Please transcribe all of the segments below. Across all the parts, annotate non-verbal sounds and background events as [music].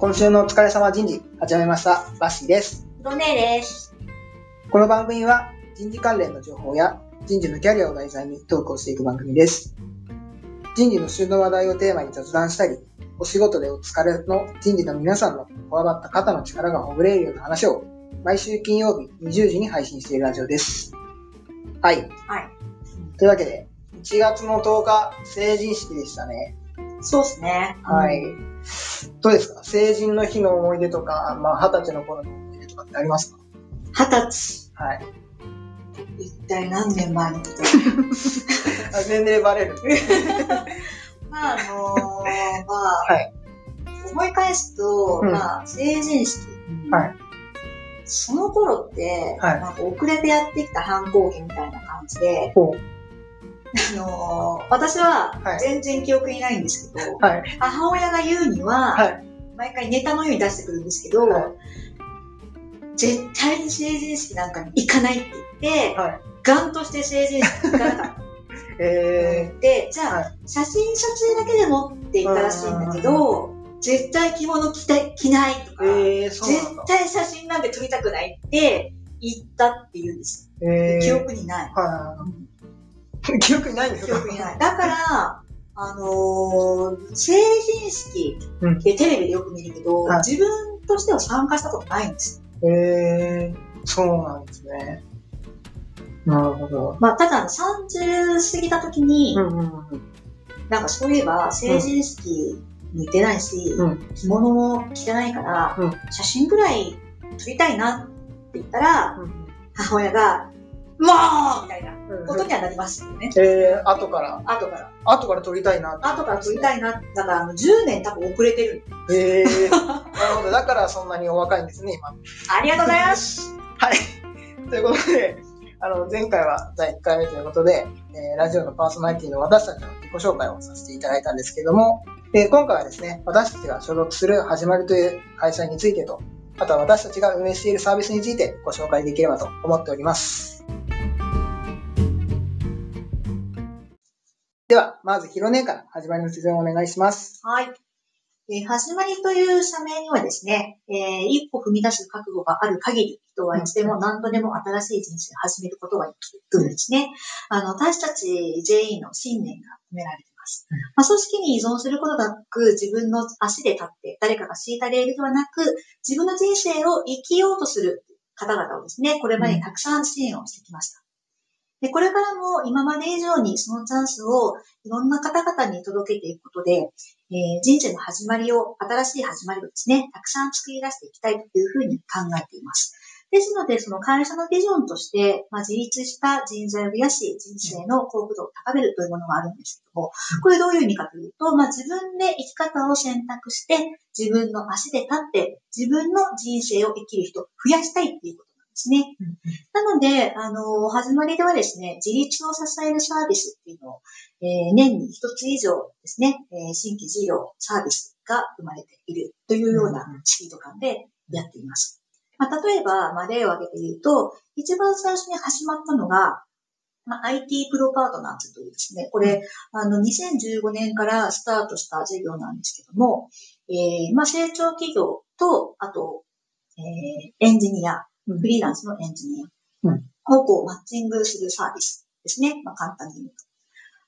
今週のお疲れ様人事始めましたバッシーです。ドネです。この番組は人事関連の情報や人事のキャリアを題材にトークをしていく番組です。人事の旬の話題をテーマに雑談したり、お仕事でお疲れの人事の皆さんのこわばった肩の力がほぐれるような話を毎週金曜日20時に配信しているラジオです。はい。はい。というわけで、1月の10日、成人式でしたね。そうですね。はい。どうですか？成人の日の思い出とか、まあ、二十歳の頃の思い出とかってありますか？二十歳。はい。一体何年前のこと？[laughs] あ年齢バレる。[laughs] まあ、あのー、まあ、はい。思い返すと、うんまあ、成人式。はい。その頃って、はいなんか遅れてやってきた反抗期みたいな感じで、ほあのー、私ははい全然記憶にないんですけど、う。はい。母親が言うには、はい。毎回ネタのように出してくるんですけど、はい絶対に成人式なんかに行かないって言って、はい。ガンとして成人式に行かなかった。[laughs] えで、じゃあ、は写真撮影だけでもって言ったらしいんだけど、絶対着物着たい着ないとか、ー、えー。絶対写真なんて撮りたくないって言ったって言うんです。えー、記憶にない。はい。[laughs] 記憶にないんですか？記憶にない。だから、あのー成人式うんってテレビでよく見るけど、はい自分としては参加したことないんです。えー、そうなんですね。なるほど。まあ、ただ30過ぎた時に、うんうんうん。なんかそういえば成人式に行ってないし、うん着物も着てないから、うん写真ぐらい撮りたいなって言ったら、うん母親が、もうみたいなことにはなりますよね。えー、後から、後から。後から撮りたいなって後から撮りたいな。だからあの10年多分遅れてる。えー、なるほど。だからそんなにお若いんですね、今。ありがとうございます。[laughs] はい。ということで、あの、前回は第1回目ということで、えーラジオのパーソナリティの私たちの自己紹介をさせていただいたんですけども、えー今回はですね、私たちが所属する始まりという会社についてと、あとは私たちが運営しているサービスについてご紹介できればと思っております。では、まず、ヒロネから始まりの説明をお願いします。はい。えー始まりという社名にはですね、えー一歩踏み出す覚悟がある限り、人はいつでも何度でも新しい人生を始めることができるんですね。あの、私たち全員の信念が込められています。まあ、組織に依存することなく、自分の足で立って、誰かが敷いたレールではなく、自分の人生を生きようとする方々をですね、これまでにたくさん支援をしてきました。で、これからも今まで以上にそのチャンスをいろんな方々に届けていくことで、えー人生の始まりを、新しい始まりをですね、たくさん作り出していきたいというふうに考えています。ですので、その会社のビジョンとして、まあ、自立した人材を増やし、人生の幸福度を高めるというものがあるんですけども、これどういう意味かというと、まあ、自分で生き方を選択して、自分の足で立って、自分の人生を生きる人を増やしたいっていうことですね。なので、あの、始まりではですね、自立を支えるサービスっていうのを、えー年に一つ以上ですね、えー新規事業、サービスが生まれているというようなスピード感でやっています。まあ、例えば、まあ、例を挙げて言うと、一番最初に始まったのが、まあ、IT プロパートナーズというですね、これ、あの、2015年からスタートした事業なんですけども、えーまあ、成長企業と、あと、えーエンジニア、フリーランスのエンジニアをこうマッチングするサービスですね。まあ、簡単に言うと。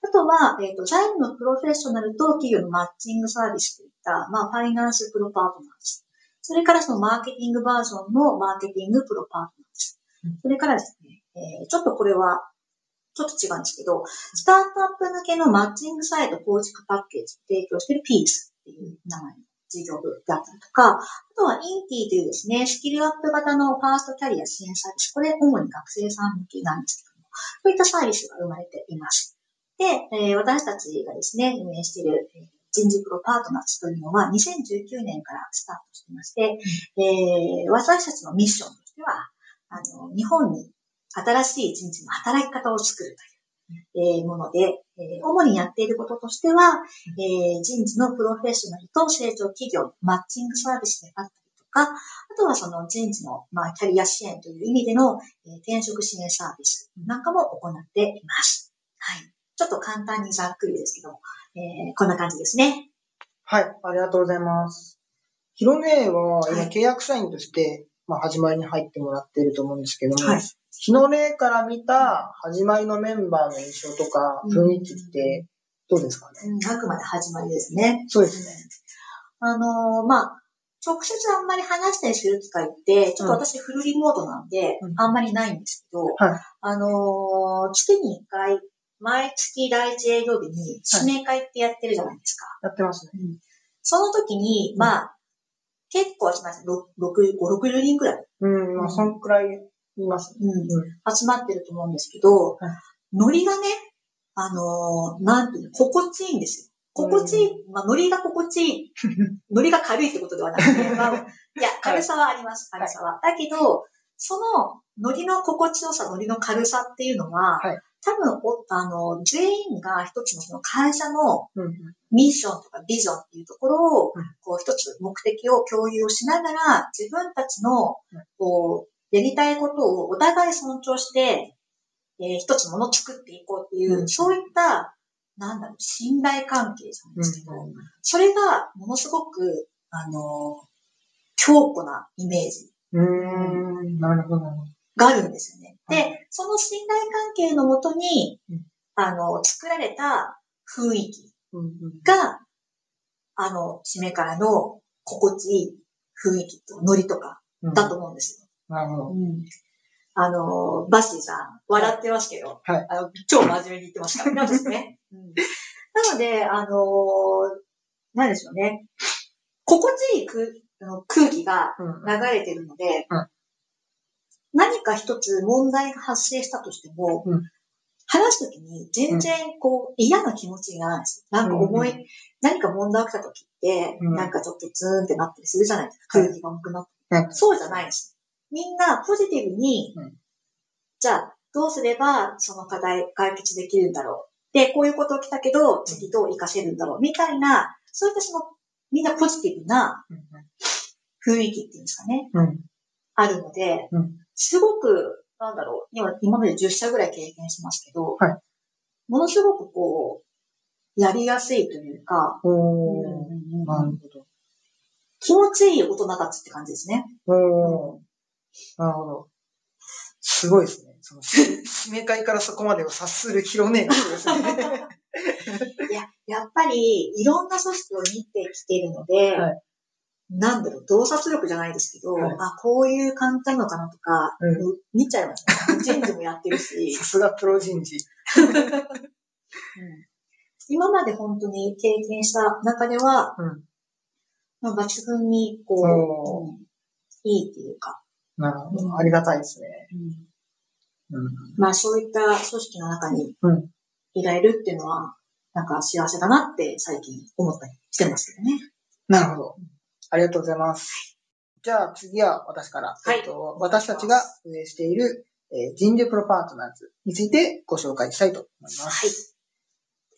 あとは、えっ、と、財務のプロフェッショナルと企業のマッチングサービスといった、まあ、ファイナンスプロパートナーズ。それからそのマーケティングバージョンのマーケティングプロパートナーズ。それからですね、えーちょっとこれは、ちょっと違うんですけど、スタートアップ向けのマッチングサイト構築パッケージを提供しているピースっていう名前の事業部だったりとか、あとはインティというですね、スキルアップ型のファーストキャリア支援サービス。これ主に学生さん向けなんですけども、こういったサービスが生まれています。で、えー私たちがですね、運営しているえー人事プロパートナーズというのは2019年からスタートしてまして、えー私たちのミッションとしては、あの、日本に新しい人事の働き方を作るという、えーもので、えー主にやっていることとしては、えー人事のプロフェッショナルと成長企業のマッチングサービスであったりとか、あとはその人事の、まあ、キャリア支援という意味での、えー転職支援サービスなんかも行っています。はい。ちょっと簡単にざっくりですけども、えーこんな感じですね。はい、ありがとうございます。ヒロネは今契約社員として、まあ、始まりに入ってもらっていると思うんですけども、はい日の例から見た始まりのメンバーの印象とかうん。雰囲気ってどうですかね、うんあくまで始まりですね。そうですね。あのーまあ、直接あんまり話したりする機会って、ちょっと私フルリモートなんで、うん。あんまりないんですけど、はい。あのー月に1回、毎月第一営業日に指名会ってやってるじゃないですか。やってますね。その時に、まあ、結構集まって、6、5、60人くらい、うん、まあ、そんくらいいます。ね。うん。集まってると思うんですけど、はい。ノリがね、あのーなんていうの、心地いいんですよ。心地いい、まあ、ノリが心地いい。[laughs] ノリが軽いってことではなくて、[laughs] まあ、いや、軽さはあります、軽さは。だけど、その、ノリの心地よさ、ノリの軽さっていうのは、はい。多分お、あの、全員が一つのその会社のうんうん。ミッションとかビジョンっていうところをうん、こう一つ目的を共有をしながら、自分たちのうん、こう、やりたいことをお互い尊重して、えー一つものを作っていこうっていう、うんそういった、なんだろう、信頼関係じゃないですけど、うんそれがものすごく、あの、強固なイメージうん、んなるほど。があるんですよね。はで、その信頼関係のもとにうん、あの、作られた雰囲気が、あの、締めからの心地いい雰囲気とノリとかうんだと思うんですよ。なるほど。あの、バッシーさん、笑ってますけど、はいあの超真面目に言ってました。[laughs] なんですね。うんなので、あのなんでしょうね。心地いい空あの空気がうん流れてるので、うん何か一つ問題が発生したとしても、うん話すときに全然こう、嫌な気持ちにならないです。なんか重い、うん何か問題が起きたときって、うんなんかちょっとツーンってなったりするじゃないですか。はい空気が重くなって。うんそうじゃないです。みんなポジティブに、うんじゃあ、どうすればその課題解決できるんだろう。で、こういうこと起きたけど、次どう活かせるんだろう。みたいな、そういったその、みんなポジティブな雰囲気っていうんですかね。うんあるので、うんすごく、なんだろう、今、今まで10社ぐらい経験してますけど、はいものすごくこう、やりやすいというか、おー、うんなるほど。気持ちいい大人たちって感じですね。おー、なるほど。すごいですね。その、締め会からそこまでを察する広ねがすごいですね。[laughs] いや、やっぱり、いろんな組織を見てきているので、はいなんだろう、洞察力じゃないですけど、はいあ、こういう簡単なのかなとか、うん見ちゃいますね。人事もやってるし、[laughs] さすがプロ人事。[laughs] うん今まで本当に経験した中では、うんまあ、抜群に、こおう、うんいいっていうか、なるほど。うんありがたいですね。うんうん。まあそういった組織の中にうんいられるっていうのは、なんか幸せだなって最近思ったりしてますけどね。なるほど。ありがとうございます。じゃあ次は私から、はいえっと、私たちが運営している、えー人事プロパートナーズについてご紹介したいと思います。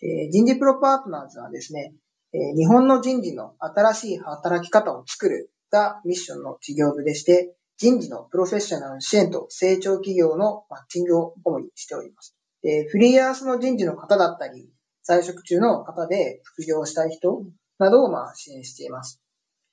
はい。えー人事プロパートナーズはですね、えー日本の人事の新しい働き方を作るがミッションの事業部でして、人事のプロフェッショナル支援と成長企業のマッチングを主にしております。でフリーランスの人事の方だったり、在職中の方で副業したい人などをまあ支援しています。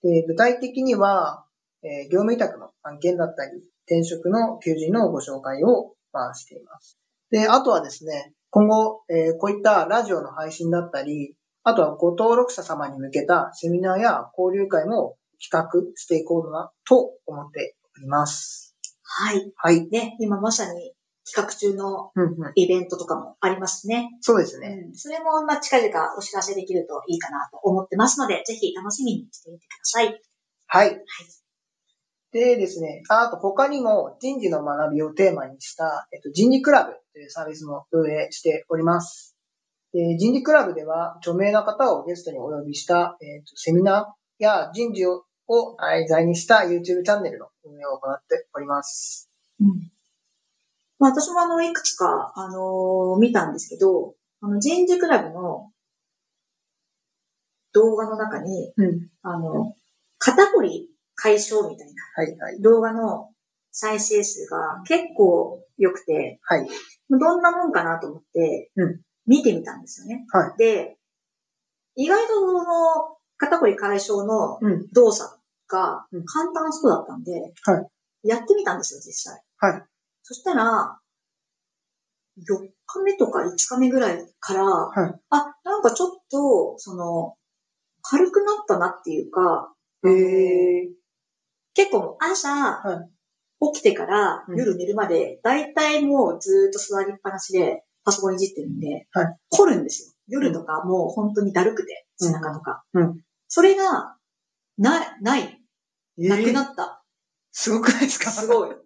で具体的には、え業務委託の案件だったり、転職の求人のご紹介をまあしています。で、あとはですね、今後、えこういったラジオの配信だったり、あとはご登録者様に向けたセミナーや交流会も企画していこうなと思っております。はい。はい。ね、今まさに企画中のうんうん、イベントとかもありますね。そうですね。うん、それも、まあ、近々お知らせできるといいかなと思ってますので、ぜひ楽しみにしていてください。はい。でですね、ああと他にも人事の学びをテーマにした、えっと、人事クラブというサービスも運営しております。で人事クラブでは著名な方をゲストにお呼びした、えっと、セミナーや人事をを題材にした YouTube チャンネルの運営を行っております。うん。まあ、私もあの、いくつか、あのー見たんですけど、あの、人事クラブの動画の中に、うん。あの、肩こり解消みたいなはいはい。動画の再生数が結構良くて、はい。どんなもんかなと思ってうん、見てみたんですよね。はい。で、意外とその肩こり解消のうん。動作がうん簡単そうだったんで、はやってみたんですよ、実際。はい。そしたら、4日目とか5日目ぐらいから、はいあ、なんかちょっと、その、軽くなったなっていうか、へえ。結構朝、は起きてからうん夜寝るまで、だいたいもうずーっと座りっぱなしでパソコンいじってるんで、はい凝るんですよ。夜とかもう本当にだるくて、背中とか。うんうんそれが、な、ない、えなくなっった。すごくないですか？すごい。だか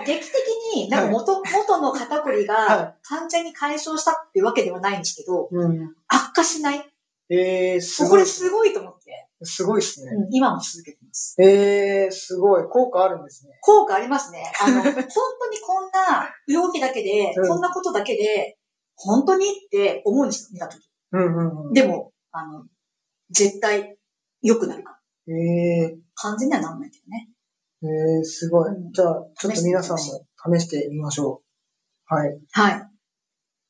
ら劇的に、なんか元、元の肩こりはが完全に解消したってわけではないんですけど、うん。悪化しない。えー、すこごい。れすごいと思って、すごいですね。うん今も続けてます。えー、すごい。効果あるんですね。効果ありますね。あの、[laughs] 本当にこんな動きだけで、うんこんなことだけで、本当にって思うんですよ、見たとき。うんうんうん。でも、あの、絶対良くなるから。え完全にはなんないけどね。ー、えー、すごい。うんじゃあ、ちょっと皆さんも試してみましょう。はい。はい。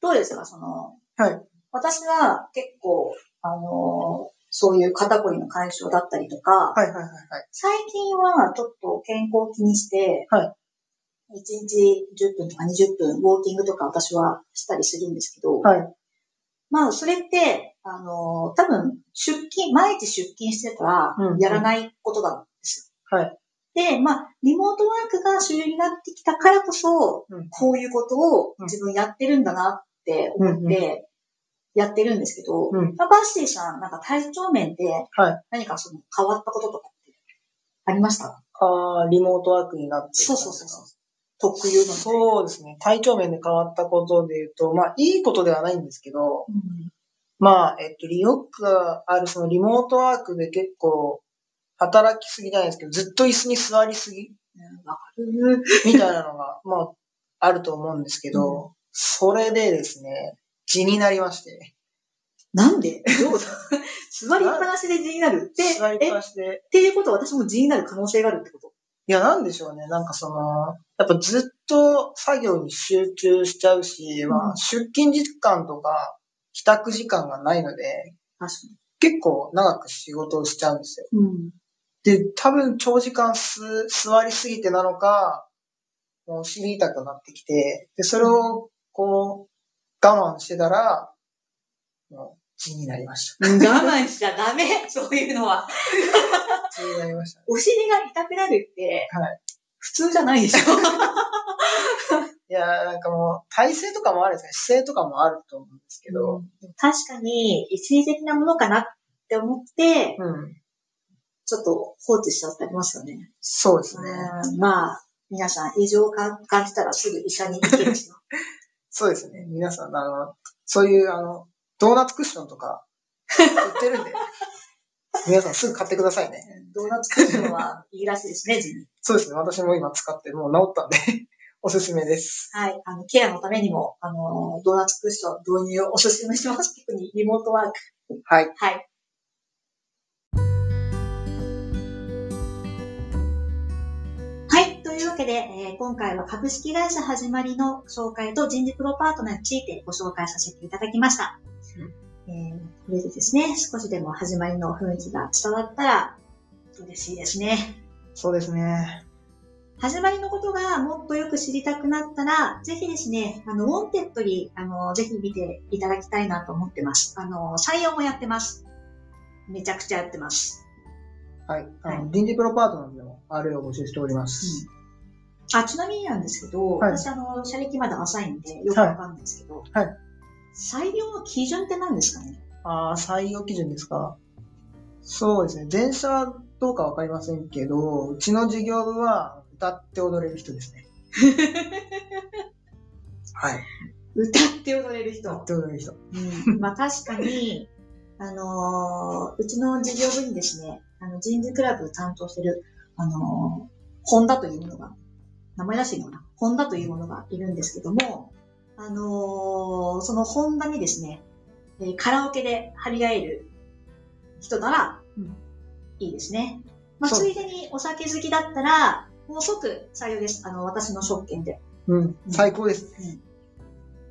どうですか、その、はい。私は結構、あの、そういう肩こりの解消だったりとか、はいはいはいはい。最近はちょっと健康を気にして、は1日10分とか20分ウォーキングとか私はしたりするんですけど、はい。まあそれって、あの、多分出勤、毎日出勤してたらうんやらないことなんですよ。はい。で、まあ、リモートワークが主流になってきたからこそ、うんこういうことを自分やってるんだなって思ってやってるんですけど、バッシーさん、なんか体調面ではい。何かその変わったこととかってありました？あー、リモートワークになって。そうそうそうそう。特有の。そうですね。体調面で変わったことで言うと、まあ、いいことではないんですけど、うん。まあ、えっと、よくあるそのリモートワークで結構、働きすぎじゃないですけど、ずっと椅子に座りすぎ。みたいなのが、[laughs] まあ、あると思うんですけど、それでですね、地になりまして、なんで？どう？いうこと座りっぱなしで字になるって、座りっぱなしで、ていうことは私も字になる可能性があるってこと？いや、なんでしょうね。なんかその、やっぱずっと作業に集中しちゃうし、まうんあ、出勤時間とか、帰宅時間がないので、結構長く仕事をしちゃうんですよ。に。うん。で、多分長時間す座りすぎてなのか、もう死に痛くなってきて、で、それをこう、我慢してたら、もう血になりました。我慢しちゃダメ [laughs] そういうのは。血になりました。お尻が痛くなるって、はい。普通じゃないでしょ。[laughs] いやーなんかもう、体勢とかもあるんですね。姿勢とかもあると思うんですけど、確かに、一時的なものかなって思って、うん。ちょっと放置しちゃってありますよね。そうですね。うんまあ、皆さん異常を感じたらすぐ医者に行けるし。[laughs] そうですね。皆さん、あの、そういう、あの、ドーナツクッションとか、売ってるんで、[laughs] 皆さんすぐ買ってくださいね。ドーナツクッションはいいらしいですね、字に。そうですね。私も今使って、もう治ったんで、[laughs] おすすめです。はい。あの、ケアのためにも、あの、ドーナツクッション導入をお勧めします。特にリモートワーク。はい。はい。はい。というわけで、えー今回は株式会社始まりの紹介と人事プロパートナーについてご紹介させていただきました。えーこれでですね、少しでも始まりの雰囲気が伝わったら嬉しいですね。そうですね。 Hajimariのことがもっとよく知りたくなったら、ぜひですね、あの、ウォンテッドリーに、あの、ぜひ見ていただきたいなと思ってます。あの、採用もやってます。めちゃくちゃやってます。はい。あの、は人事プロパートナーでも RA を募集しております。あ、ちなみになんですけど、はい私、あの、社歴まだ浅いんで、よくわかんないんですけど、はい採用の基準って何ですかね？ああ、採用基準ですか？そうですね。前者どうかわかりませんけど、うちの事業部は歌って踊れる人ですね。[laughs] はい。歌って踊れる人。歌って踊れる人。うんまあ確かに、あのーうちの事業部にですね、あの人事クラブ担当してる、あのーホンダというものが、名前らしいのかな？ホンダというものがいるんですけども、あのーそのホンダにですね、えーカラオケで張り合える人なら、うんいいですね。まあ、ついでにお酒好きだったら、もう即採用です。あの、私の職権で。うん。最高です。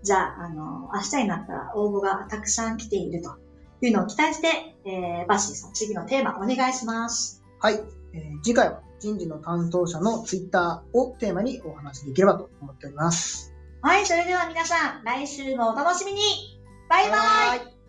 じゃあ、あの、明日になったら応募がたくさん来ているというのを期待して、えー、バッシーさん、次のテーマお願いします。はい。えー次回は人事の担当者のツイッターをテーマにお話しできればと思っております。はい、それでは皆さん、来週もお楽しみに。バイバイ。